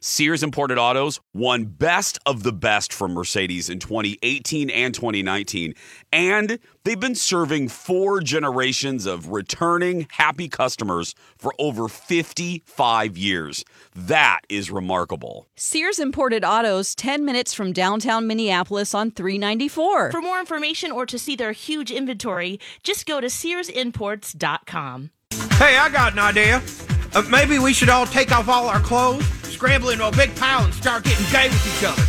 Sears Imported Autos won Best of the Best from Mercedes in 2018 and 2019. And they've been serving four generations of returning happy customers for over 55 years. That is remarkable. Sears Imported Autos, 10 minutes from downtown Minneapolis on 394. For more information or to see their huge inventory, just go to SearsImports.com. Hey, I got an idea. Uh, maybe we should all take off all our clothes, scramble into a big pile, and start getting gay with each other.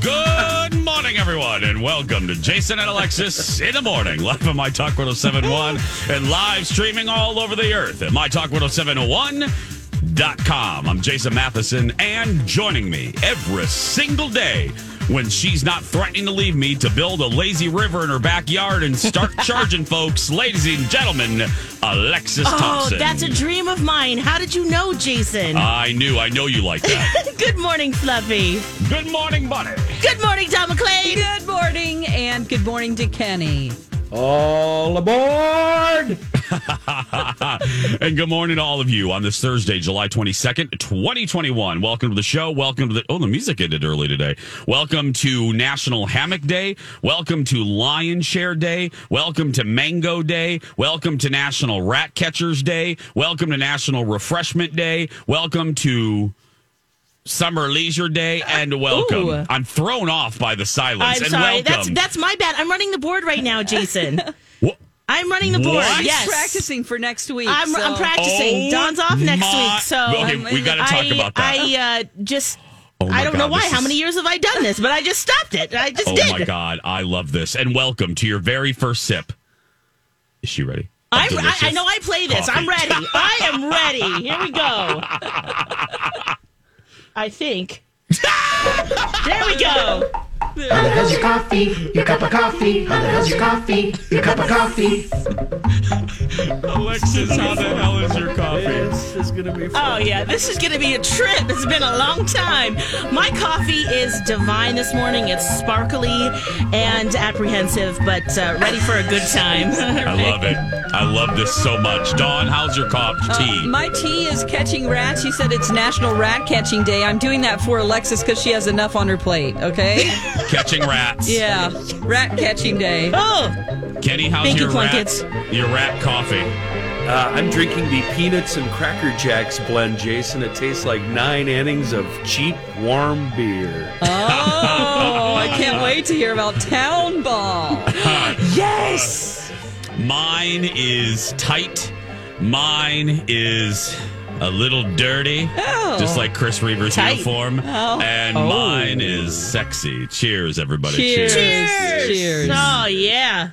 Good morning, everyone, and welcome to Jason and Alexis in the morning, live on My Talk 1071 and live streaming all over the earth at MyTalk1071.com. I'm Jason Matheson, and joining me every single day when she's not threatening to leave me to build a lazy river in her backyard and start charging folks, ladies and gentlemen, Alexis Oh, Thompson. that's a dream of mine. How did you know, Jason? I knew, I know you like that. Good morning, Fluffy. Good morning, Bunny. Good morning, Dawn McLean. Good morning, and good morning to Kenny. All aboard! and good morning to all of you on this Thursday, July 22nd, 2021. Welcome to the show. Welcome to the, oh, the music ended early today. Welcome to National Hammock Day. Welcome to Lion Share Day. Welcome to Mango Day. Welcome to National Rat Catchers Day. Welcome to National Refreshment Day. Welcome to Summer Leisure Day and welcome. Ooh. I'm thrown off by the silence. I'm and sorry. welcome. That's that's my bad. I'm running the board right now, Jason. I'm running the board. What? He's Yes. practicing for next week. I'm, so- I'm practicing. Oh Dawn's off next my- week, so Okay, we gotta talk I, about that. I uh, just Oh I don't know why. this How is- many years have I done this? But I just stopped it. I just Oh did. my God, I love this. And welcome to your very first sip. Is she ready? I'm, I, I know I play this. I'm ready. I am ready. Here we go. I think. there we go. How the hell's your coffee? Your cup of coffee? How the hell's your coffee? Your cup of coffee? Alexis, how the hell is your coffee? This is gonna be Oh yeah, this is gonna be a trip. It's been a long time. My coffee is divine this morning. It's sparkly and apprehensive, but uh, ready for a good time. I love it. I love this so much. Dawn, how's your coffee tea? Uh, My tea is catching rats. You said it's National Rat Catching Day. I'm doing that for Alexis because she has enough on her plate. Okay. Catching rats. yeah, Rat Catching Day. Oh, Kenny, how's Thank you, your rat? Plunkets. Your rat coffee. Uh, I'm drinking the Peanuts and Cracker Jacks blend, Jason. It tastes like nine innings of cheap, warm beer. Oh, I can't wait to hear about Town Ball. yes. Mine is tight. Mine is a little dirty, Oh. just like Chris Reavers' Tight. uniform. Oh. And mine is sexy. Cheers, everybody. Cheers. Cheers. Cheers. Oh yeah.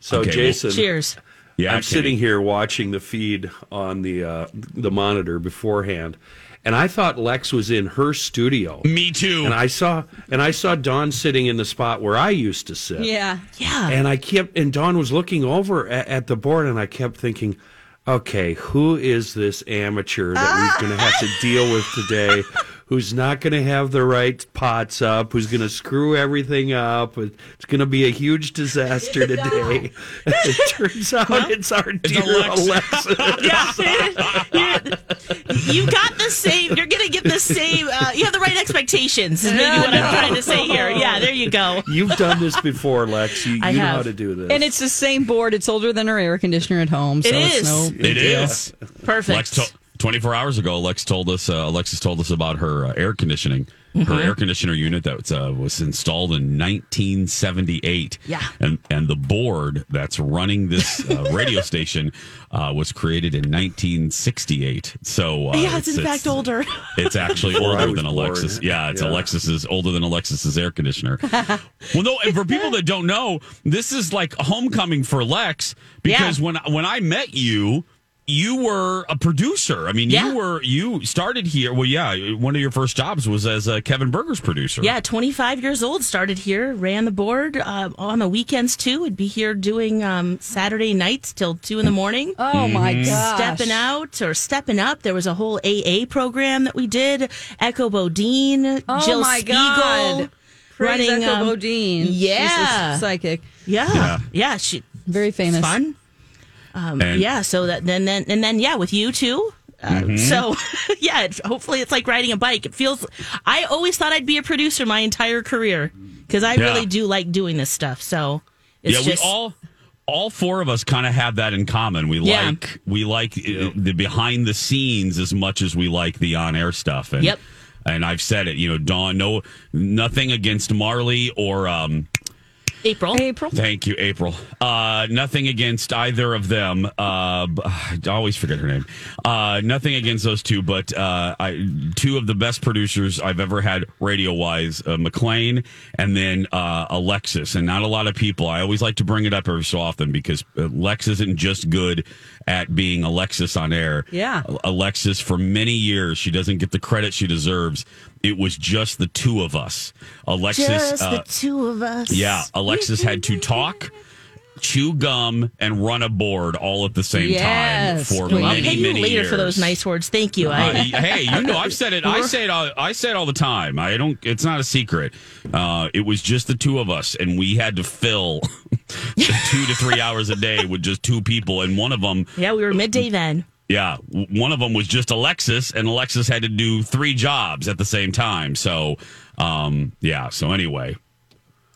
So, Okay, well- Jason, Cheers. Yeah, I'm Kenny. sitting here watching the feed on the uh, the monitor beforehand, and I thought Lex was in her studio. Me too. And I saw and I saw Dawn sitting in the spot where I used to sit. Yeah. Yeah. And I kept, and Dawn was looking over at, at the board, and I kept thinking, okay, who is this amateur that we're going to have to deal with today? Who's not going to have the right pots up? Who's going to screw everything up? It's going to be a huge disaster today. it turns out it's our dear Alexa. Alexa. yeah. You're- got the same. You're gonna get the same. Uh, you have the right expectations. Is maybe what I'm trying to say here. Yeah. There you go. You've done this before, Lex. You, you I know have. how to do this. And it's the same board. It's older than our air conditioner at home. So It it's no It deal. is. Perfect. Lex to- 24 hours ago, Lex told us, uh, Alexis told us about her uh, air conditioning, Mm-hmm. her air conditioner unit that uh, was installed in 1978. Yeah. And, and the board that's running this uh, radio station uh, was created in 1968. So, uh, yeah, it's, in fact older. It's actually older than Alexis. born. Yeah, it's Yeah. Alexis's older than Alexis's air conditioner. well, no, and for people that don't know, this is like homecoming for Lex because Yeah. when when I met you, you were a producer. I mean, Yeah. you were you started here. Well, yeah, one of your first jobs was as a Kevin Berger's producer. Yeah, 25 years old, started here, ran the board uh, on the weekends too. Would be here doing um, Saturday nights till two in the morning. Oh my Mm-hmm. gosh. Stepping out or stepping up. There was a whole AA program that we did. Echo Bodine, Oh Jill my Spiegel, God. Praise running. Echo um, Bodine. She's yeah. a psychic. yeah, Yeah. yeah, She Very famous. fun. Um, And- yeah, so that then then and then yeah, with you too. Uh, Mm-hmm. So yeah, it, hopefully it's like riding a bike. It feels. I always thought I'd be a producer my entire career because I Yeah. really do like doing this stuff. So it's yeah, just we all all four of us kind of have that in common. We Yeah. like we like uh, the behind the scenes as much as we like the on air stuff. And, Yep. And I've said it, you know, Dawn, no, nothing against Marley or um, April. April. Thank you, April. Uh, nothing against either of them. Uh, b- I always forget her name. Uh, nothing against those two, but uh, I, two of the best producers I've ever had radio wise, uh, McLean and then uh, Alexis. And not a lot of people. I always like to bring it up every so often because Lex isn't just good at being Alexis on air. Yeah. Alexis, for many years, she doesn't get the credit she deserves. It was just the two of us. Alexis. Just uh, the two of us. yeah, Alexis had to talk, chew gum, and run a board all at the same Yes. time for Well, I'll many, pay you many later years. for those nice words. Thank you. Uh, hey, you know I've said it. I say it. All, I say it all the time. I don't. It's not a secret. Uh, it was just the two of us, and we had to fill two to three hours a day with just two people, and one of them yeah, we were midday then. yeah, one of them was just Alexis, and Alexis had to do three jobs at the same time. So, um, yeah. So anyway,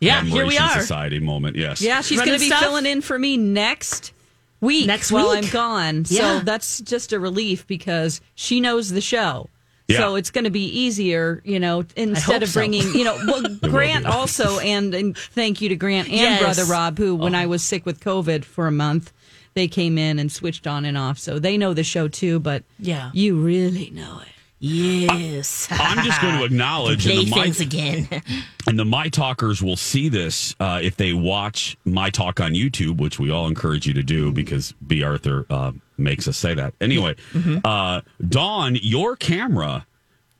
Yeah, here we are. Society moment. Yes. Yeah, she's going to be stuff? filling in for me next week. Next while week. I'm gone. Yeah. So that's just a relief because she knows the show. Yeah. So it's going to be easier, you know, instead hope of so. bringing, you know, well, Grant also, and, and thank you to Grant and Yes. Brother Rob, who, when oh. I was sick with COVID for a month, they came in and switched on and off. So they know the show too, but Yeah. you really know it. Yes. I'm just going to acknowledge, and the, my, again. and the My Talkers will see this uh, if they watch My Talk on YouTube, which we all encourage you to do because B. Arthur uh, makes us say that. Anyway, Mm-hmm. uh, Dawn, your camera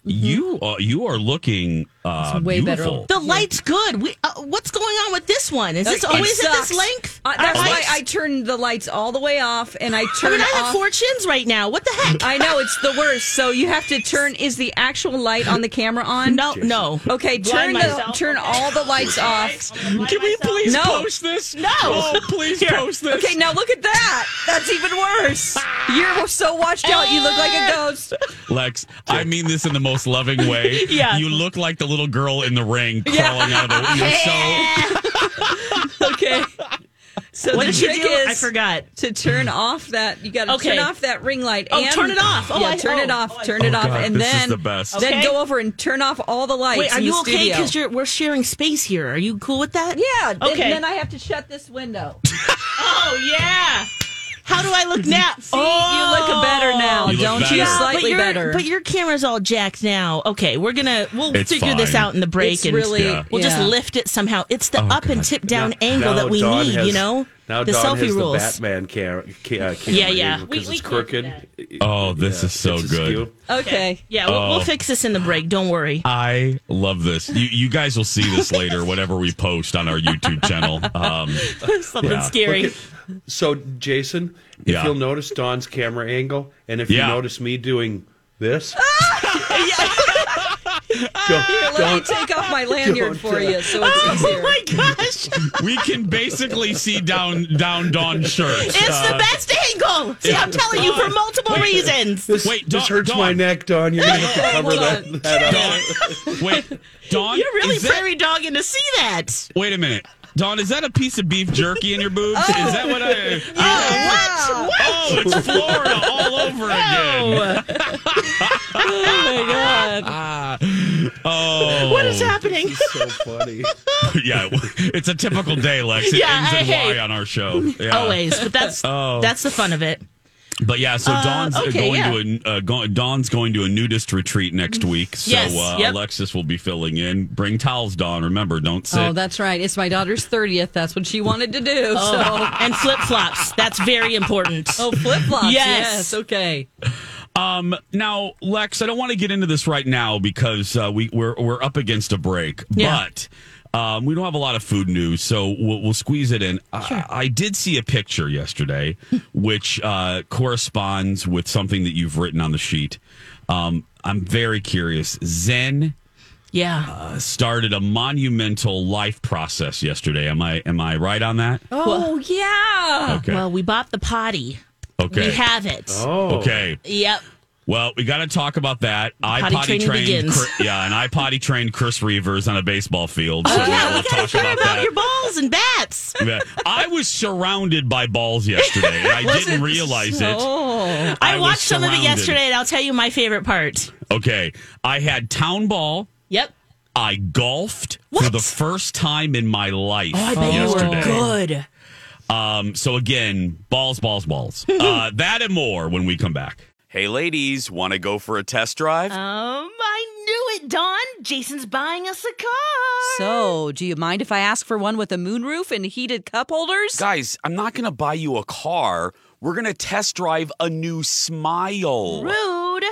you uh, you are looking uh, way better. beautiful. The light's good. We, uh, what's going on with this one? Is this It always at sucks. this length? Uh, that's Our why lights? I turned the lights all the way off, and I I turned mean, I have off. four chins right now. What the heck? I know it's the worst. So you have to turn. Is the actual light on the camera on? no, no. Okay, turn Blind the, myself. turn all the lights off. Can we please No. post this? No. Oh, please post this. Okay, now look at that. That's even worse. You're so watched out. You look like a ghost. Lex, I mean this in the most loving way. Yeah. You look like the little girl in the ring crawling out of the. You're so. Okay. So What the did trick is I forgot. to turn off that. You got to Okay. turn off that ring light. Oh, and, turn it off. Oh, yeah, I- turn it oh. off. Oh, turn it Oh, off, God, and this is then the best. then Okay. go over and turn off all the lights. Wait, are in you the okay? Because we're sharing space here. Are you cool with that? Yeah. Okay. And then I have to shut this window. Oh yeah. How do I look now? See, you look better now, You don't better. you? Yeah, Slightly but your, better. But your camera's all jacked now. Okay, we're gonna we'll It's figure this out in the break It's and really- Yeah. we'll just lift it somehow. It's the Oh, up and tip down Now- angle now that we Dawn need. has- you know, Now the Dawn selfie has rules. the Batman camera. Ca- uh, camera Yeah, yeah. We- 'cause we it's crooked. Oh, this is so good. okay. Yeah, we'll, Oh. we'll fix this in the break. Don't worry. I love this. You, you guys will see this later, whatever we post on our YouTube channel. Um, Something yeah. scary. Look at- so, Jason, if Yeah. you'll notice Dawn's camera angle, and if Yeah. you notice me doing this, Here, let me take off my lanyard for you so it's oh easier. my gosh! we can basically see down down Dawn's shirt. It's Uh, the best angle. See, I'm telling you for multiple reasons. this, Wait, this Dawn- hurts my neck, Dawn. You're gonna have to cover that, on. that up. Dawn, wait, Dawn. You're really is that- prairie dogging to see that. Wait a minute. Dawn, is that a piece of beef jerky in your boobs? Is that what I. Oh, what? Oh, it's Florida all over again. Oh my god. Ah. Oh. What is happening? so funny. yeah, it's a typical day, Lex. It Yeah, ends in hey. Y on our show. Yeah. Always, but that's Oh. that's the fun of it. But yeah, so Dawn's uh, okay, going yeah. to a uh, go, Dawn's going to a nudist retreat next week. So Yes, uh, yep. Alexis will be filling in. Bring towels, Dawn. Remember, don't sit. Oh, that's right. It's my daughter's 30th. That's what she wanted to do. Oh, and flip flops. That's very important. Oh, flip flops. Yes. Yes. Okay. Um, now, Lex, I don't want to get into this right now because uh, we we're we're up against a break, Yeah. but. Um, we don't have a lot of food news, so we'll, we'll squeeze it in. I, I did see a picture yesterday, which uh, corresponds with something that you've written on the sheet. Um, I'm very curious. Zen Yeah. started a monumental life process yesterday. Am I am I right on that? Oh, yeah. Okay. Well, we bought the potty. okay. We have it. Oh, okay. Yep. Well, we got to talk about that. I Potty potty trained, begins. Chris- yeah, and I potty trained Chris Reavers on a baseball field. So Oh, yeah, we'll we gotta talk about about your balls and bats. Yeah. I was surrounded by balls yesterday, and I didn't realize it. Oh. I, watched some of it yesterday, and I'll tell you my favorite part. Okay, I had town ball. Yep. I golfed for the first time in my life Oh, I bet you were good. Um, so again, balls, balls, balls. uh, that and more when we come back. Hey, ladies, want to go for a test drive? Um, I knew it, Don. Jason's buying us a car. So, do you mind if I ask for one with a moonroof and heated cup holders? Guys, I'm not going to buy you a car. We're going to test drive a new smile. Rude.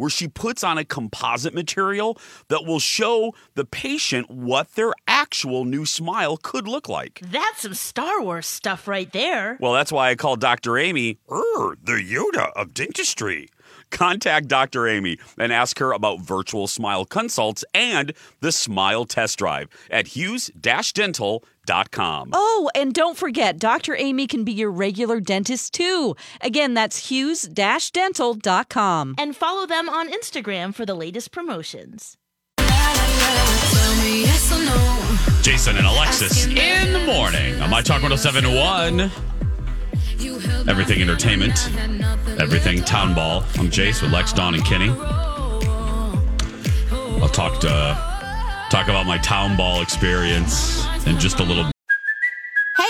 where she puts on a composite material that will show the patient what their actual new smile could look like. That's some Star Wars stuff right there. Well, that's why I call Dr. Amy er, the Yoda of dentistry. Contact Dr. Amy and ask her about virtual smile consults and the smile test drive at hughes-dental.com. Oh, and don't forget, Dr. Amy can be your regular dentist too. Again, that's hughes-dental.com. And follow them on Instagram for the latest promotions. Jason and Alexis in the morning on My Talk 1071. Everything Entertainment, everything Town Ball. I'm Jace with Lex, Dawn, and Kenny. I'll talk to talk about my Town Ball experience in just a little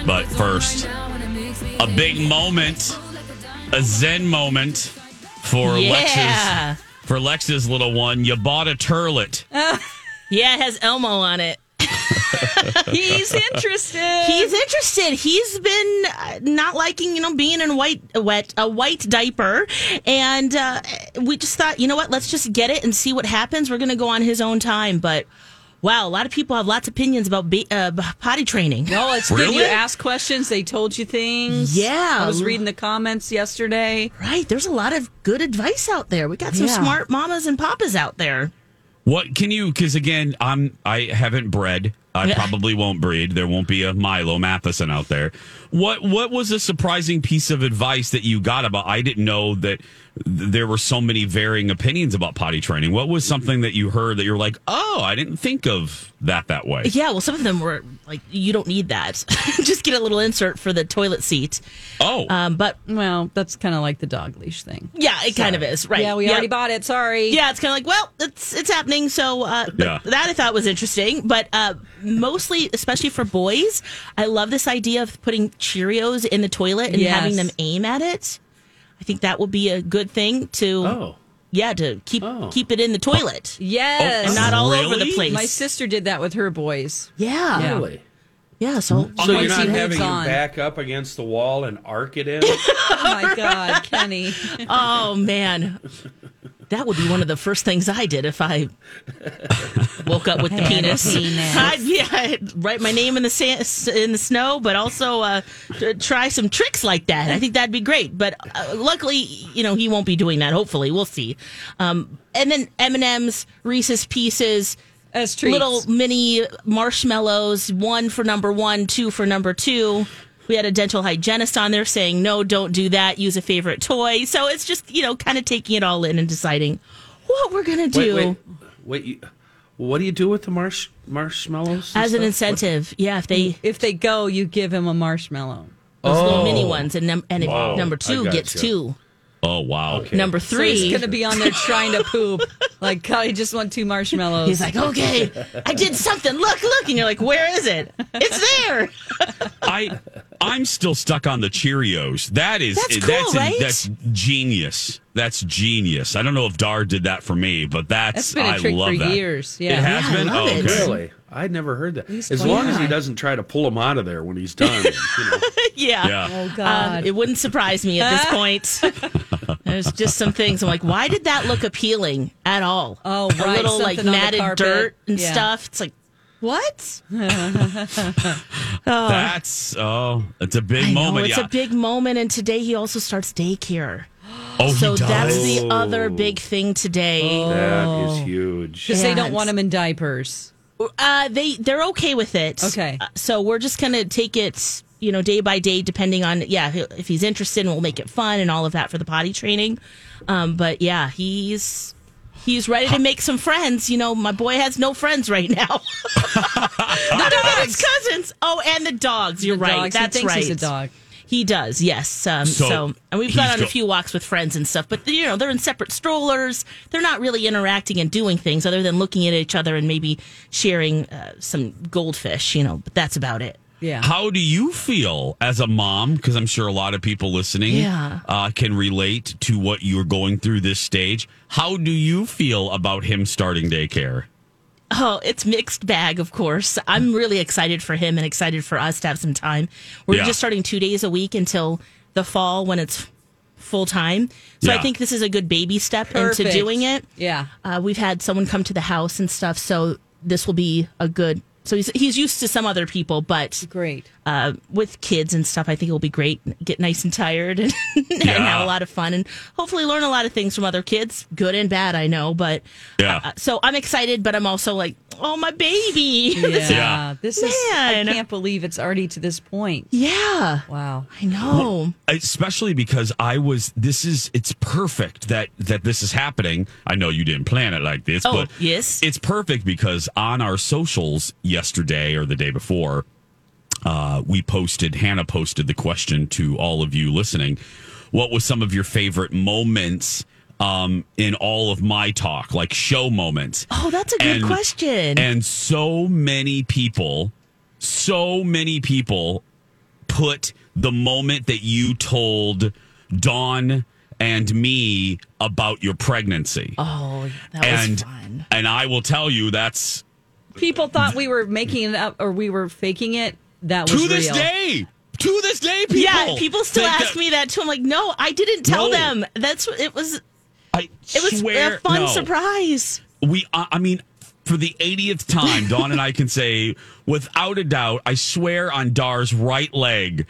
Bit, but first, a big moment, a Zen moment for Yeah. Lex's for Lex's little one. You bought a turlet. Yeah, it has Elmo on it. He's interested. He's interested. He's been uh, not liking, you know, being in a white, a wet, a white diaper, and uh, we just thought, you know what? Let's just get it and see what happens. We're going to go on his own time, but. Wow, a lot of people have lots of opinions about be, uh, potty training. No, it's good. You Really? ask questions. They told you things. Yeah. I was reading the comments yesterday. Right, there's a lot of good advice out there. We got some Yeah. smart mamas and papas out there. What can you? Because again, I'm I haven't bred. I probably won't breed. There won't be a Milo Matheson out there. What What was a surprising piece of advice that you got about? I didn't know that there were so many varying opinions about potty training. What was something that you heard that you were like, oh, I didn't think of that that way. Yeah, well, some of them were like, you don't need that. Just get a little insert for the toilet seat. Oh, Um, but Well, that's kind of like the dog leash thing. yeah, it kind of is, right? Yeah, we Yep. already bought it. Sorry. Yeah, it's kind of like, well, it's it's happening. So uh, Yeah. that I thought was interesting, but uh, mostly, especially for boys, I love this idea of putting Cheerios in the toilet and Yes. having them aim at it. I think that would be a good thing to, Oh. yeah, to keep Oh. keep it in the toilet oh. Yes. and not all over the place. My sister did that with her boys. yeah, yeah. Really? So, mm-hmm. So you're not having moves him back up against the wall and arc it in? Oh my God, Kenny. oh man, that would be one of the first things I did if I woke up with the penis. I'd, yeah, I'd write my name in the sand, in the snow, but also uh, try some tricks like that. I think that'd be great. But uh, luckily, you know, he won't be doing that. Hopefully, we'll see. Um, and then M and M's, Reese's Pieces. As treats. Little mini marshmallows, one for number one, two for number two. We had a dental hygienist on there saying, no, don't do that. Use a favorite toy. So it's just, you know, kind of taking it all in and deciding what we're going to do Wait, wait, wait. What do you do with the marsh marshmallows? and as an stuff? incentive. Yeah, if they, If they go, you give him a marshmallow. those little mini Oh. ones. And, num- and if Wow. number two gotcha. gets two. Oh wow. Okay. Number So three. he's going to be on there trying to poop. Like, God, I just want two marshmallows. He's like, okay, I did something. Look, look. And you're like, where is it? It's there. I I'm still stuck on the Cheerios. That is That's cool, that's, right? that's genius. That's genius. I don't know if Dar did that for me, but that's That's been a I trick love for that. years, yeah. It has Yeah, I been. love oh, it. okay. Really? I'd never heard that. He's As long as he doesn't try to pull him out of there when he's done. you know. yeah. Yeah. oh, God. it wouldn't surprise me at this point. There's just some things I'm like, why did that look appealing at all? Oh, a little like something on the matted dirt and Yeah. stuff. It's like, what? Oh. That's oh, it's a big I know moment. it's yeah. a big moment, and today he also starts daycare. oh, so he does. that's the other big oh. thing today. That is huge. Because they don't want him in diapers. Uh, they they're okay with it. Okay. Uh, so we're just gonna take it, you know, day by day, depending on yeah, if he's interested, and we'll make it fun and all of that for the potty training. Um, but yeah, he's he's ready to make some friends. You know, my boy has no friends right now. Than his cousins. Oh, and the dogs. You're The right. dogs. That's right. he's a dog. He does, yes. Um, so, So, and we've gone on go- a few walks with friends and stuff, but you know they're in separate strollers. They're not really interacting and doing things other than looking at each other and maybe sharing uh, some goldfish. You know, but that's about it. Yeah. How do you feel as a mom? Because I'm sure a lot of people listening Yeah. uh, can relate to what you're going through this stage. How do you feel about him starting daycare? Oh, it's mixed bag, of course. I'm really excited for him and excited for us to have some time. We're Yeah. just starting two days a week until the fall when it's full time. So I think this is a good baby step Perfect. into doing it. Yeah. Uh, we've had someone come to the house and stuff, so this will be a good. So he's he's used to some other people, but Great. uh, with kids and stuff, I think it will be great. Get nice and tired and, and Yeah. have a lot of fun and hopefully learn a lot of things from other kids, good and bad, I know. But Yeah. uh, so I'm excited, but I'm also like, oh my baby. Yeah. Yeah. This is. Man. I can't believe it's already to this point. yeah. Wow. I know. especially because I was. This is. It's perfect that that this is happening. I know you didn't plan it like this, Oh, but yes. it's perfect because on our socials yesterday or the day before, uh, we posted. Hannah posted the question to all of you listening. What was some of your favorite moments? Um, in all of my talk, like show moments. Oh, that's a good And- question. And so many people, so many people put the moment that you told Dawn and me about your pregnancy. oh, that was and fun. and I will tell you that's People thought we were making it up or we were faking it. That was to this real. day. To this day, people. yeah, people still ask that- me that too. I'm like, no, I didn't tell No. them. That's what it was. I It was swear, a fun no. surprise. we I I mean for the 80th time dawn and i can say without a doubt i swear on dar's right leg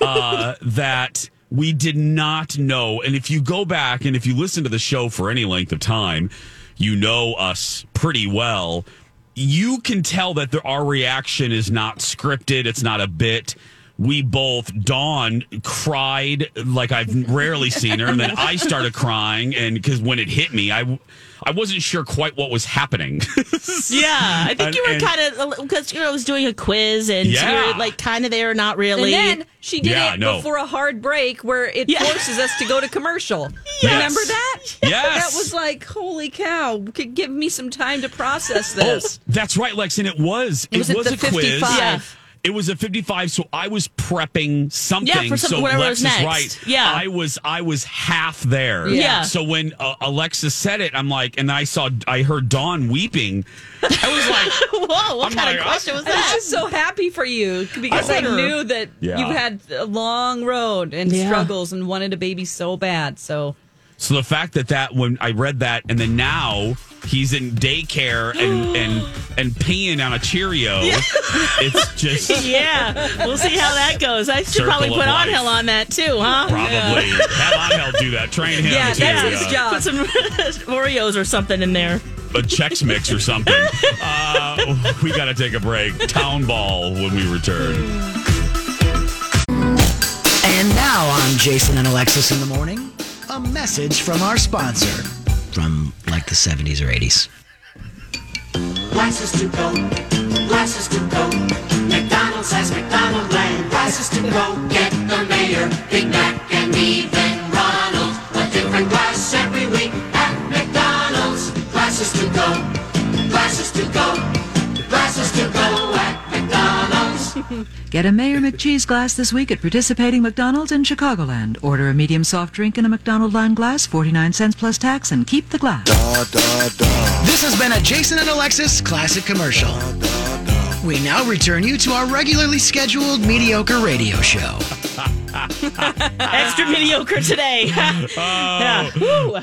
uh, that we did not know and if you go back and if you listen to the show for any length of time you know us pretty well you can tell that the, our reaction is not scripted it's not a bit we both dawn cried like i've rarely seen her and then i started crying and because when it hit me i i wasn't sure quite what was happening Yeah, I think And- you were kind of uh, because you know I was doing a quiz and you Yeah. were like kind of there, not really. And then she did Yeah, it no. before a hard break where it Yeah. forces us to go to commercial. Yes. Remember that? Yes. That was like, holy cow, could give me some time to process Oh, this. that's right, Lex. And it was. It Was it was, the a quiz. 55? Yeah. It was a 55, so I was prepping something. Yeah, for some- so whatever Lex was is next. right. Yeah. I was I was half there. Yeah. So when uh, Alexa said it, I'm like, and I saw, I heard Dawn weeping. I was like, Whoa, what I'm kind like, of question was that?" I was just so happy for you because I, I knew that Yeah. you had a long road and Yeah. struggles and wanted a baby so bad. So so the fact that that when I read that, and then now he's in daycare and and and peeing on a Cheerio, it's just. yeah, we'll see how that goes. I should Circle probably of put life. Angel on that too, huh? Probably have Angel do that. Train him. yeah, to, that's his uh, job. Put some Oreos or something in there. a Chex Mix or something. Uh, we got to take a break. Town Ball when we return. And now on Jason and Alexis in the morning, a message from our sponsor from like the 70s or 80s. Glasses to go, to go. McDonald's has to go. Get the mayor, Big Mac, and even McDonald's. Get a Mayor McCheese glass this week at participating McDonald's in Chicagoland. Order a medium soft drink in a McDonaldland glass, 49 cents plus tax, and keep the glass. This has been a Jason and Alexis classic commercial. We now return you to our regularly scheduled mediocre radio show. Extra mediocre today. Oh, yeah.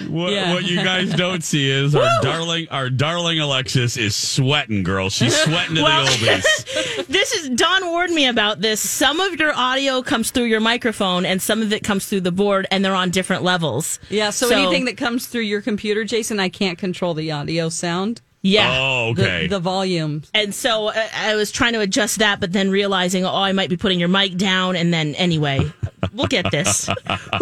What, Yeah. what you guys don't see is our darling, our darling Alexis is sweating, girl. She's sweating to Well- the oldies. This is Dawn warned me about this. Some of your audio comes through your microphone, and some of it comes through the board, and they're on different levels. Yeah, so, anything that comes through your computer, Jason, I can't control the audio sound. Yeah. Oh, The, okay. the volume. And so uh, I was trying to adjust that, but then realizing, oh, I might be putting your mic down. And then, anyway, we'll get this.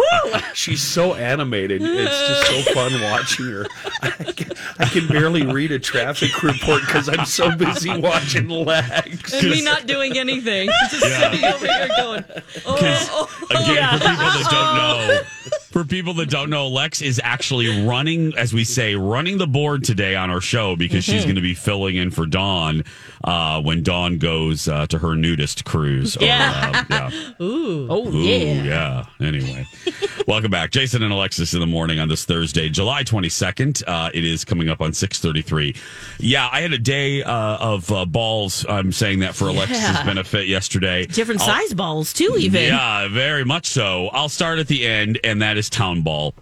She's so animated. It's just so fun watching her. I can, I can barely read a traffic report because I'm so busy watching legs. And me not doing anything. Just sitting over here going, oh, oh, Again, for people that don't know, for people that don't know, Lex is actually running, as we say, running the board today on our show because she's going to be filling in for Dawn uh, when Dawn goes uh, to her nudist cruise. Or, Yeah. uh, yeah. Ooh. Oh, Ooh, yeah. yeah. Anyway, welcome back, Jason and Alexis in the morning on this Thursday, July twenty second. Uh, it is coming up on six thirty three. Yeah, I had a day uh, of uh, balls. I'm saying that for Alexis's Yeah. benefit yesterday. Different I'll- size balls, too, even. Yeah, very much so. I'll start at the end, and that is Town Ball.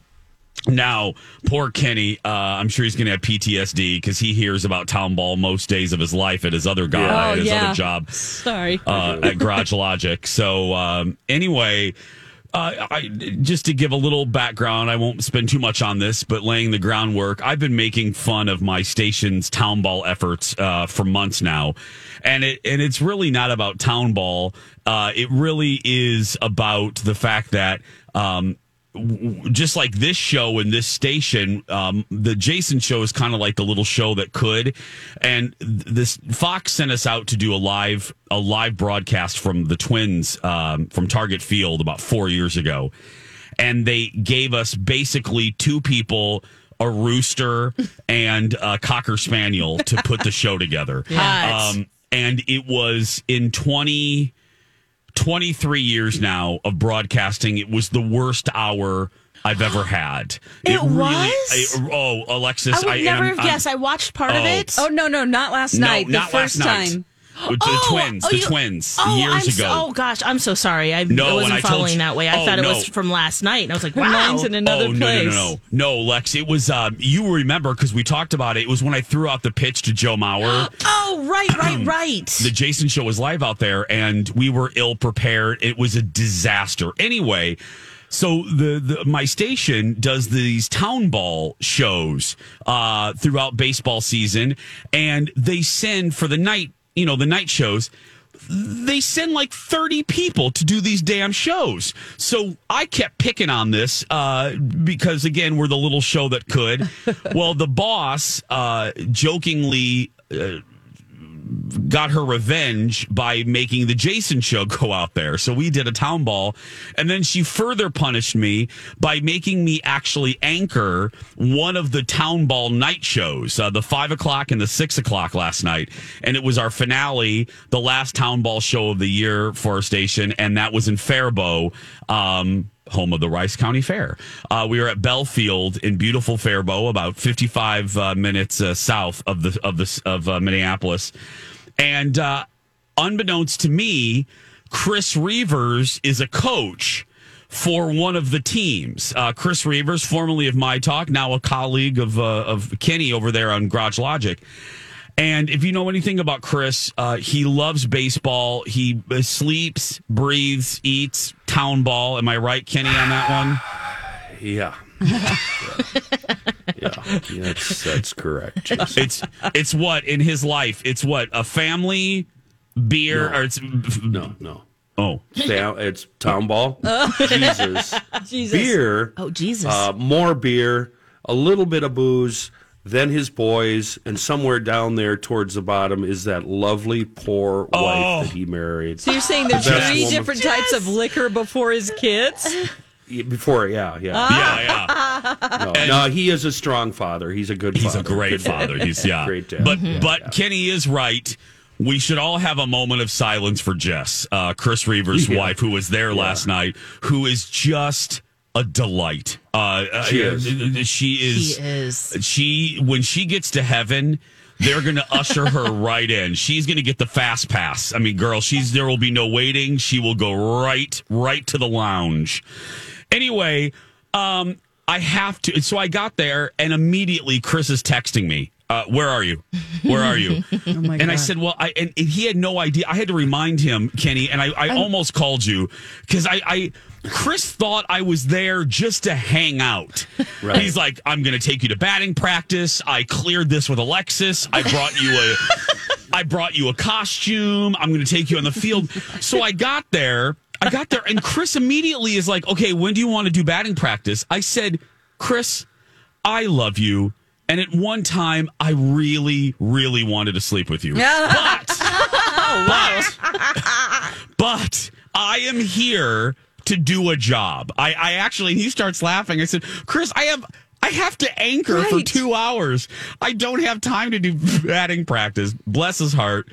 Now, poor Kenny, uh, I'm sure he's going to have PTSD because he hears about Town Ball most days of his life at his other guy, Oh, at his yeah. other job sorry. uh, at Garage Logic. So um, anyway, Uh, I, just to give a little background, I won't spend too much on this, but laying the groundwork, I've been making fun of my station's town ball efforts uh, for months now, and it and it's really not about town ball. Uh, it really is about the fact that. Um, just like this show and this station, um, the Jason show is kind of like the little show that could. And this Fox sent us out to do a live a live broadcast from the Twins um, from Target Field about four years ago, and they gave us basically two people. A rooster and a cocker spaniel to put the show together. Hot. Um, and it was in 20, 23 years now of broadcasting. It was the worst hour I've ever had. It was? I- oh, Alexis, I would and never I'm- have I'm- guessed. I watched part of Oh. it. Oh no, no, not last No, night. The first last night. Time. With the twins, oh, the you- twins, oh, years I'm ago. So, oh gosh, I'm so sorry. I, No, I and wasn't I told following you- that way. I Oh, thought it no. was from last night, and I was like, Her wow. mind's in another oh, no, place. No, no, no, no, Lex. It was. Um, you remember because we talked about it. It was when I threw out the pitch to Joe Mauer. Oh, right, right, right. the Jason show was live out there and we were ill prepared. It was a disaster. Anyway, so the, the my station does these town ball shows uh, throughout baseball season, and they send for the night, you know, the night shows. They send like 30 people to do these damn shows. So I kept picking on this uh, because, again, we're the little show that could. well, the boss uh, jokingly uh, got her revenge by making the Jason show go out there. So we did a town ball. And then she further punished me by making me actually anchor one of the town ball night shows, uh, the five o'clock and the six o'clock last night. And it was our finale, the last town ball show of the year for our station. And that was in Faribault. Um, home of the Rice County Fair. Uh, we were at Bellfield in beautiful Faribault, about 55 uh, minutes uh, south of the of the of uh, Minneapolis, and uh, unbeknownst to me, Chris Reavers is a coach for one of the teams. Uh, Chris Reavers, formerly of My Talk, now a colleague of of Kenny over there on Garage Logic. And if you know anything about Chris, uh, he loves baseball. He uh, sleeps, breathes, eats town ball. Am I right, Kenny, on that one? Yeah. yeah. yeah. That's, that's correct. Jason. It's it's what in his life? It's what a family beer No. or it's no, no. Oh, Town- it's town ball. Jesus. Jesus. Beer. Oh, Jesus. Uh, more beer, a little bit of booze, then his boys, and somewhere down there towards the bottom is that lovely poor Oh. wife that he married. So you're saying there's The three woman- different types of liquor before his kids? Before, yeah, yeah. yeah, yeah. No, no, he is a strong father. He's a good father. He's father. a great Good dad. father. He's yeah. Great dad. But Yeah, but yeah. Kenny is right. We should all have a moment of silence for Jess, uh, Chris Reavers' Yeah. wife, who was there last night, who is just a delight. Uh, She uh, is. She is. She is. She when she gets to heaven. They're going to usher her right in. She's going to get the fast pass. I mean, girl, she's there will be no waiting. She will go right right to the lounge. Anyway, um, I have to. So I got there, and immediately Chris is texting me. Uh, where are you? Where are you? and I said, well, I and, and he had no idea. I had to remind him, Kenny, and I, I almost called you because I, I, Chris thought I was there just to hang out. Right. He's like, I'm going to take you to batting practice. I cleared this with Alexis. I brought you a, I brought you a costume. I'm going to take you on the field. So I got there. I got there, and Chris immediately is like, okay, when do you want to do batting practice? I said, Chris, I love you. And at one time, I really, really wanted to sleep with you. But, but, but I am here to do a job. I, I actually, he starts laughing. I said, Chris, I have. I have to anchor for two hours. I don't have time to do batting practice. Bless his heart.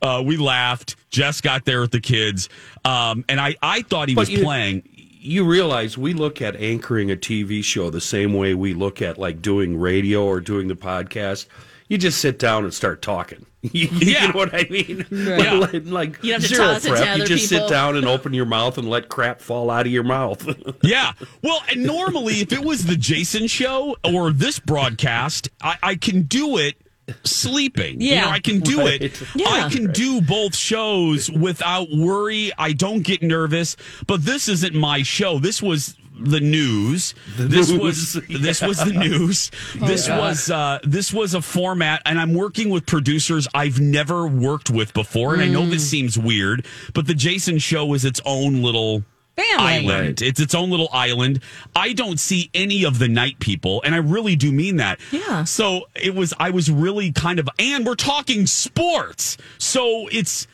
Uh, we laughed. Jess got there with the kids, um, and I, I thought he But was you- playing. You realize we look at anchoring a TV show the same way we look at like doing radio or doing the podcast. You just sit down and start talking. you Yeah. know what I mean? Yeah. Like, like You have to zero toss it to prep. You just people. sit down and open your mouth and let crap fall out of your mouth. Yeah. Well, and normally, if it was the Jason show or this broadcast, I, I can do it sleeping. You Yeah. know, I can do Right. it. Yeah. I can do both shows without worry. I don't get nervous. But this isn't my show. This was the news. this news, was yeah. this was the news. this yeah. was uh, this was a format, and I'm working with producers I've never worked with before. And I know this seems weird, but the Jason Show is its own little Family. island. It's its own little island. I don't see any of the night people, and I really do mean that. Yeah. So it was. I was really kind of, and we're talking sports, so it's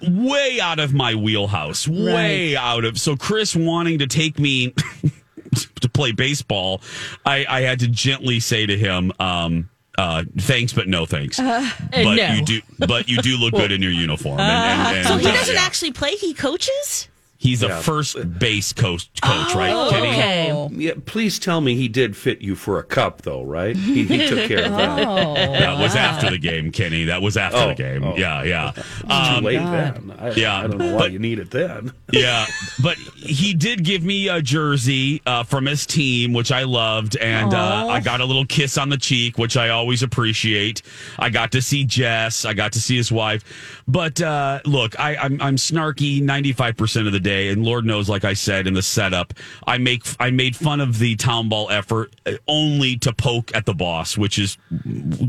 way out of my wheelhouse. Way out of. So Chris wanting to take me to play baseball, I, I had to gently say to him. Um, uh, thanks, but no thanks. but no. you do, but you do look good in your uniform. And, and, and, So he uh, doesn't yeah. actually play; he coaches. He's a first base coach, coach right, Oh, Kenny? okay. Yeah, please tell me he did fit you for a cup, though, right? He, he took care of that. Oh. That was after the game, Kenny. That was after Oh, the game. oh. Yeah, yeah. Too Um, late then. I, yeah, I don't know why but- you need it then. yeah, but he did give me a jersey uh, from his team, which I loved, and uh, I got a little kiss on the cheek, which I always appreciate. I got to see Jess, I got to see his wife, but uh, look, I, I'm, I'm snarky 95 percent of the day, and Lord knows, like I said in the setup, I make I made fun of the town ball effort uh, only to poke at the boss, which is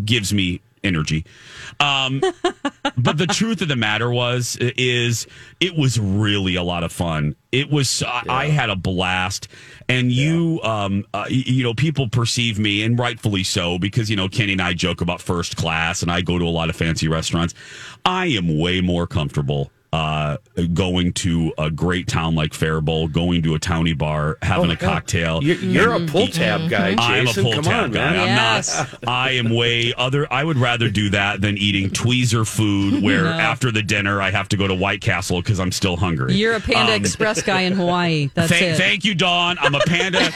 gives me energy. Um, but the truth of the matter was is it was really a lot of fun. It was I, I had a blast, and you um uh, you know people perceive me and rightfully so because you know Kenny and I joke about first class, and I go to a lot of fancy restaurants. I am way more comfortable. Uh, going to a great town like Faribault, going to a towny bar, having a cocktail. You're, you're a pull tab guy, I'm a Jason. pull Come tab on, guy. man. I'm Yes. not. I am way other. I would rather do that than eating tweezer food, where after the dinner I have to go to White Castle because I'm still hungry. You're a Panda Um, Express guy in Hawaii. That's thank, it. thank you, Dawn. I'm a panda.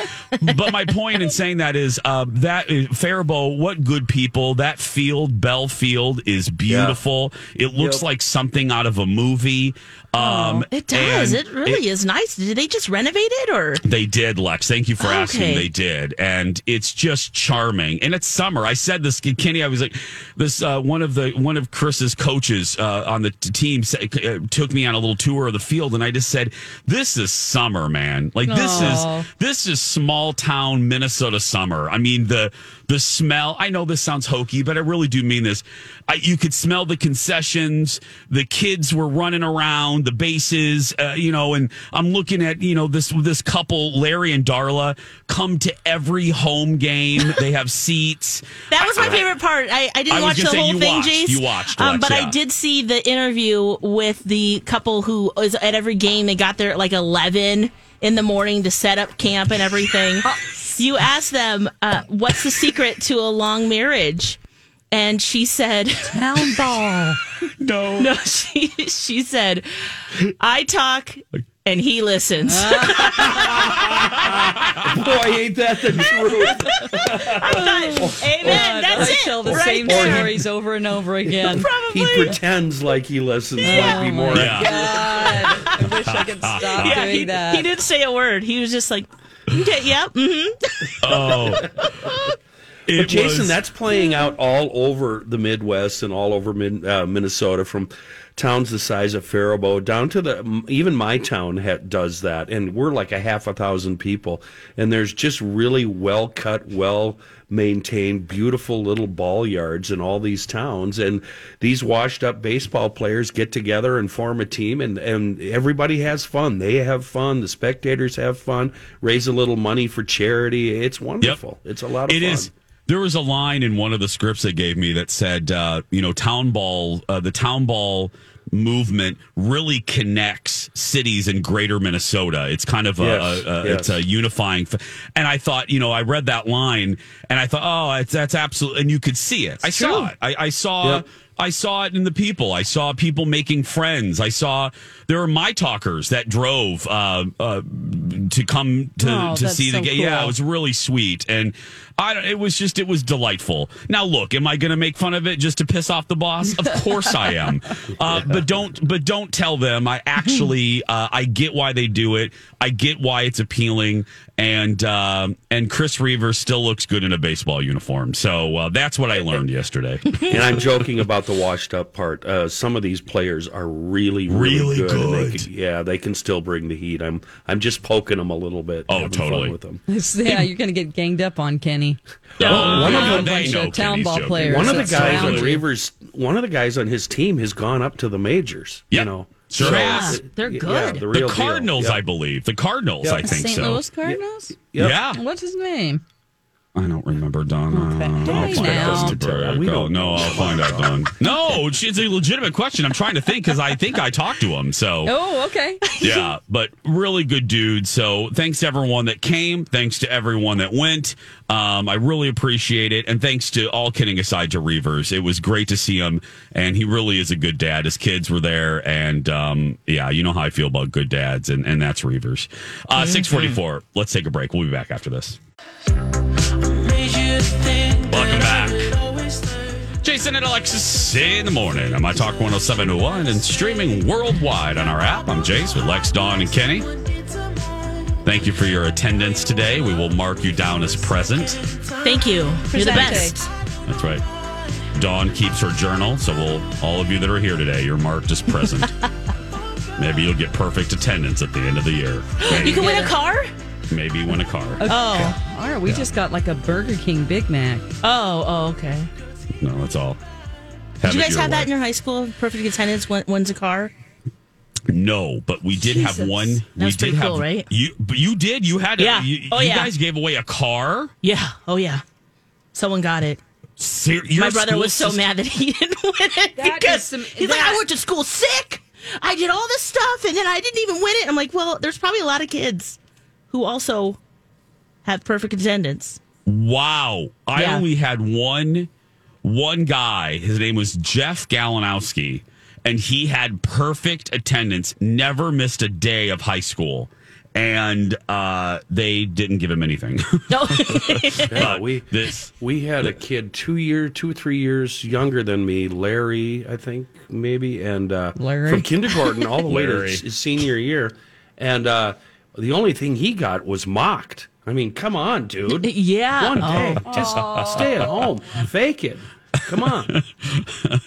but my point in saying that is uh, that uh, Faribault, what good people. That field, Bell Field, is beautiful. It looks Yep. like something out of a movie movie um, It does. It really is nice. Did they just renovate it, or They did, Lex. Thank you for asking. Okay. They did, and it's just charming. And it's summer. I said this, Kenny. I was like, this. Uh, one of the one of Chris's coaches uh, on the t- team uh, took me on a little tour of the field, and I just said, "This is summer, man. Like this Aw. is this is small town Minnesota summer. I mean the the smell. I know this sounds hokey, but I really do mean this. I, you could smell the concessions. The kids were running around the bases, uh, you know, and I'm looking at you know this this couple, Larry and Darla, come to every home game. They have seats. that was my I- favorite part. I, I didn't I watch the say whole you thing, watched. Jace. You watched, um, Lex, but yeah. I did see the interview with the couple who was at every game. They got there at like eleven in the morning to set up camp and everything. you asked them, uh, "What's the secret to a long marriage?" And she said, Town ball. No, "No." She she said, "I talk." And he listens. Boy, ain't that the truth? I thought, Amen. That's I it. tell the right same there. stories over and over again. Probably. He pretends like he listens. might be more. Yeah. God, I wish I could stop Yeah, doing he, that. he didn't say a word. He was just like, okay, yeah, mm-hmm. Oh. It But Jason, was- that's playing out all over the Midwest and all over mid, uh, Minnesota, from towns the size of Faribault down to the even my town ha- does that, and we're like a half a thousand people, and there's just really well cut, well maintained, beautiful little ball yards in all these towns, and these washed up baseball players get together and form a team, and and everybody has fun. They have fun. The spectators have fun. Raise a little money for charity. It's wonderful. It's a lot of It fun. is. There was a line in one of the scripts they gave me that said, uh, you know, town ball, uh, the town ball movement really connects cities in greater Minnesota. It's kind of a, Yes, a, a yes. it's a unifying. F- and I thought, you know, I read that line and I thought, oh, it's, that's absolutely, and you could see it. I saw it. I, I saw Yep. I saw it in the people. I saw people making friends. I saw there were my talkers that drove uh, uh, to come to Oh, to see the so game. Yeah, it was really sweet, and I it was just it was delightful. Now look, am I going to make fun of it just to piss off the boss? Of course I am. Uh, but don't but don't tell them. I actually uh, I get why they do it. I get why it's appealing, and uh, and Chris Reavers still looks good in a baseball uniform. So uh, that's what I learned yesterday. and I'm joking about the washed up part. Uh, some of these players are really, really, Really good. and they can- yeah, they can still bring the heat. I'm, I'm just poking them a little bit. Oh, totally. with them. yeah, you're going to get ganged up on, Kenny. Oh, one of Yeah, them- bunch of town Kenny's ball joking. players. One of the guys on. Reavers, one of the guys on his team has gone up to the majors. Yeah. You know, Sure has. it's- They're yeah, good. the The Cardinals, deal. I believe. The Cardinals, Yep. I think St. so. Louis Cardinals? Yep. Yeah. What's his name? I don't remember, Donna. Okay. I'll Hey, find now. out. to tell her. We don't no. I'll find out, Dawn. No, it's a legitimate question. I'm trying to think because I think I talked to him. So Oh, okay. yeah, but really good dude. So thanks to everyone that came. Thanks to everyone that went. Um, I really appreciate it. And thanks to all kidding aside to Reavers. It was great to see him. And he really is a good dad. His kids were there. And um, yeah, you know how I feel about good dads. And, and that's Reavers. Uh, 644. Let's take a break. We'll be back after this. Jason and Alexis in the morning on My Talk 1071 and streaming worldwide on our app. I'm Jace with Lex, Dawn, and Kenny. Thank you for your attendance today. We will mark you down as present. Thank you. You're the best. That's right. Dawn keeps her journal, so we'll all of you that are here today, you're marked as present. Maybe you'll get perfect attendance at the end of the year. Maybe, You can win a car? maybe win a car. Oh. All right, we just got like a Burger King Big Mac. Oh, oh, okay. No, that's all. Did you guys your have that in your high school? Perfect attendance win- wins a car? No, but we did have Jesus. one. That we was did pretty have cool, right? You, but you did. You had. Yeah. A, you, Oh, you yeah. guys gave away a car. Yeah. Oh, yeah. Someone got it. Ser- My brother school was so system- mad that he didn't win it That because some- he's like, I went to school sick. I did all this stuff and then I didn't even win it. I'm like, well, there's probably a lot of kids who also have perfect attendance. Wow. I Yeah. only had one one guy. His name was Jeff Galanowski, and he had perfect attendance, never missed a day of high school. And uh, they didn't give him anything. No. Yeah, we this we had a kid two year, two three years younger than me, Larry, I think maybe, and uh, Larry. from kindergarten all the way to his senior year, and uh, the only thing he got was mocked. I mean, come on, dude. yeah. One day, Oh. just stay at home, fake it. Come on.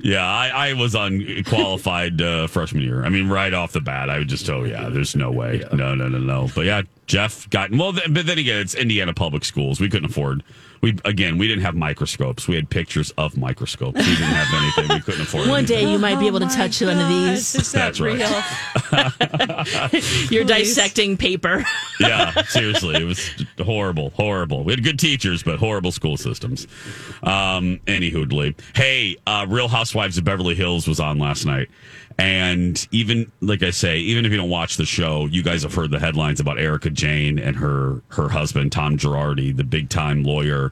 Yeah, I, I was unqualified uh, freshman year. I mean, right off the bat, I would just oh yeah, there's no way, no, no, no, no. But yeah, Jeff got well, th- but then again, it's Indiana public schools. We couldn't afford. We again, we didn't have microscopes. We had pictures of microscopes. We didn't have anything. We couldn't afford. One anything. day you might be able to Oh my touch one of these. Is that That's right. real? You're Please. dissecting paper. yeah, seriously, it was horrible, horrible. We had good teachers, but horrible school systems. Um, any hoodly. Hey, uh, Real Housewives of Beverly Hills was on last night, and even like I say, even if you don't watch the show, you guys have heard the headlines about Erika Jayne and her her husband Tom Girardi, the big time lawyer.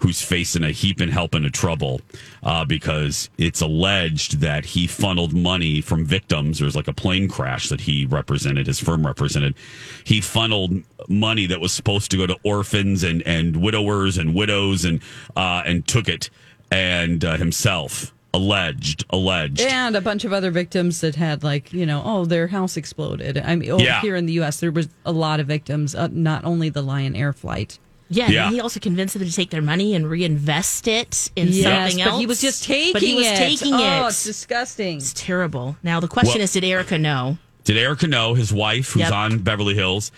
Who's facing a heap and helping of trouble uh, because it's alleged that he funneled money from victims. There's like a plane crash that he represented, his firm represented. He funneled money that was supposed to go to orphans and, and widowers and widows and uh, and took it and uh, himself alleged alleged. And a bunch of other victims that had, like, you know, oh, their house exploded. I mean, over Yeah. here in the U.S., there was a lot of victims, uh, not only the Lion Air flight. Yeah, Yeah. and he also convinced them to take their money and reinvest it in Yes, something else. but he was just taking But he was it. taking oh, it. it's disgusting. It's terrible. Now the question Well- is, did Erika know? Did Erika know his wife, who's Yep. on Beverly Hills?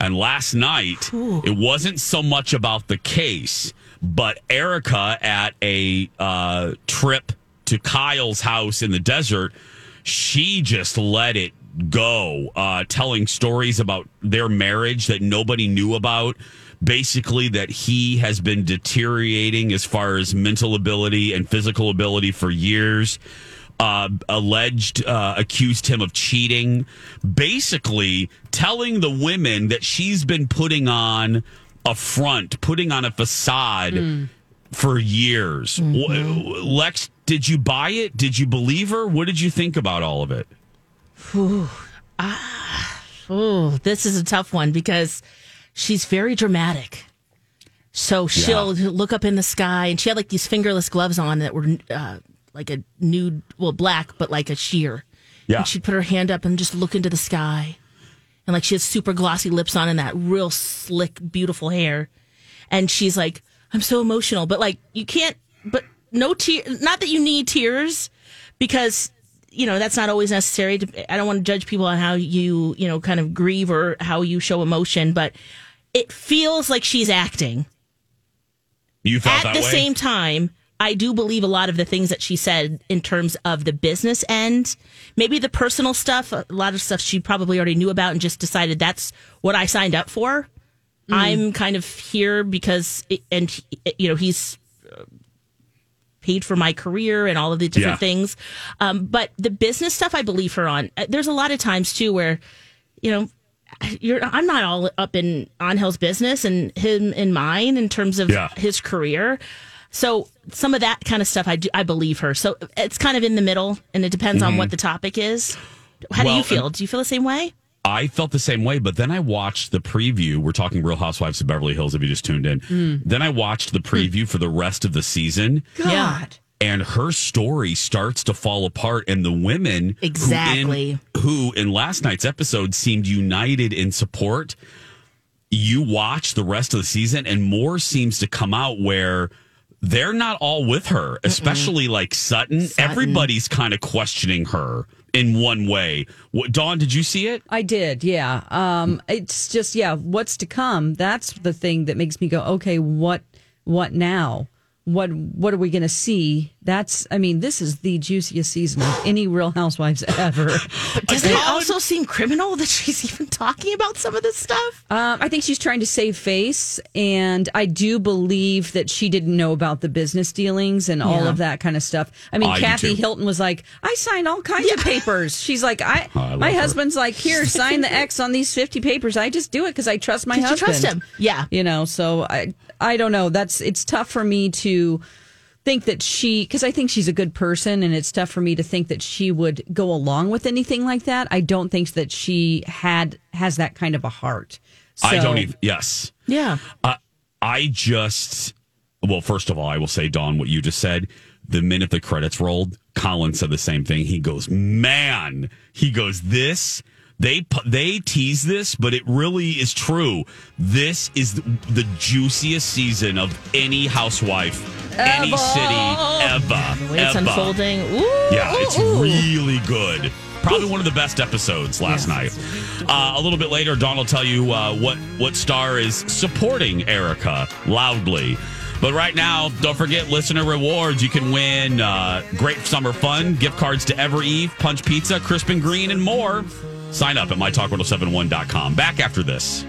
And last night, it wasn't so much about the case, but Erika at a uh, trip to Kyle's house in the desert, she just let it go, uh, telling stories about their marriage that nobody knew about. Basically, that he has been deteriorating as far as mental ability and physical ability for years uh, alleged, uh, accused him of cheating, basically telling the women that she's been putting on a front, putting on a facade for years. W- Lex Did you buy it? Did you believe her? What did you think about all of it? Ooh, ah, ooh, this is a tough one because she's very dramatic. So she'll look up in the sky, and she had like these fingerless gloves on that were uh, like a nude, well, black, but like a sheer. Yeah. And she'd put her hand up and just look into the sky, and like she has super glossy lips on and that real slick, beautiful hair, and she's like, "I'm so emotional," but like you can't, but no tear. Not that you need tears, because you know that's not always necessary to, i don't want to judge people on how you you know kind of grieve or how you show emotion but it feels like she's acting You felt at that the way? same time i do believe a lot of the things that she said in terms of the business end maybe the personal stuff a lot of stuff she probably already knew about and just decided that's what i signed up for Mm. i'm kind of here because it, and you know he's uh, paid for my career and all of the different Yeah. things. Um, but the business stuff, I believe her on. Uh, There's a lot of times too where, you know, you're I'm not all up in on Angel's business and him in mine in terms of Yeah. his career. So some of that kind of stuff, I do, I believe her. So it's kind of in the middle, and it depends on Mhm. what the topic is. How do you feel? do you feel the same way? I felt the same way, but then I watched the preview. We're talking Real Housewives of Beverly Hills if you just tuned in. Mm. Then I watched the preview for the rest of the season. God. And her story starts to fall apart, and the women who in- Exactly. who in, last night's episode seemed united in support. You watch the rest of the season, and more seems to come out where they're not all with her, especially like Sutton. Everybody's kind of questioning her in one way. What, Dawn, did you see it? I did, yeah. Um, it's just yeah, what's to come? That's the thing that makes me go, okay, what what now? What what are we going to see? That's I mean, this is the juiciest season of any Real Housewives ever. Doesn't it also seem criminal that she's even talking about some of this stuff? Um, I think she's trying to save face, and I do believe that she didn't know about the business dealings and all Yeah. of that kind of stuff. I mean, I Kathy. Hilton was like, "I signed all kinds of papers." She's like, "I, Oh, I my her. husband's like, here, sign the X on these fifty papers. I just do it because I trust my 'Cause you husband. trust him. Yeah, you know. So I, I don't know. That's it's tough for me to." think that she because I think she's a good person and it's tough for me to think that she would go along with anything like that. I don't think that she had has that kind of a heart. I don't even. Yes. Yeah. Uh, I just. Well, first of all, I will say, Dawn, what you just said. The minute the credits rolled, Colin said the same thing. He goes, "Man," he goes, "This." They they tease this, but it really is true. This is the, juiciest season of any housewife, any city ever. The way it's ever. unfolding. Ooh, Yeah, it's ooh, really good. Probably one of the best episodes last night. Uh, a little bit later, Dawn will tell you uh, what what star is supporting Erika loudly. But right now, don't forget listener rewards. You can win uh, great summer fun, gift cards to Ever Eve, Punch Pizza, Crisp and Green, and more. Sign up at mytalk1071.com. Back after this.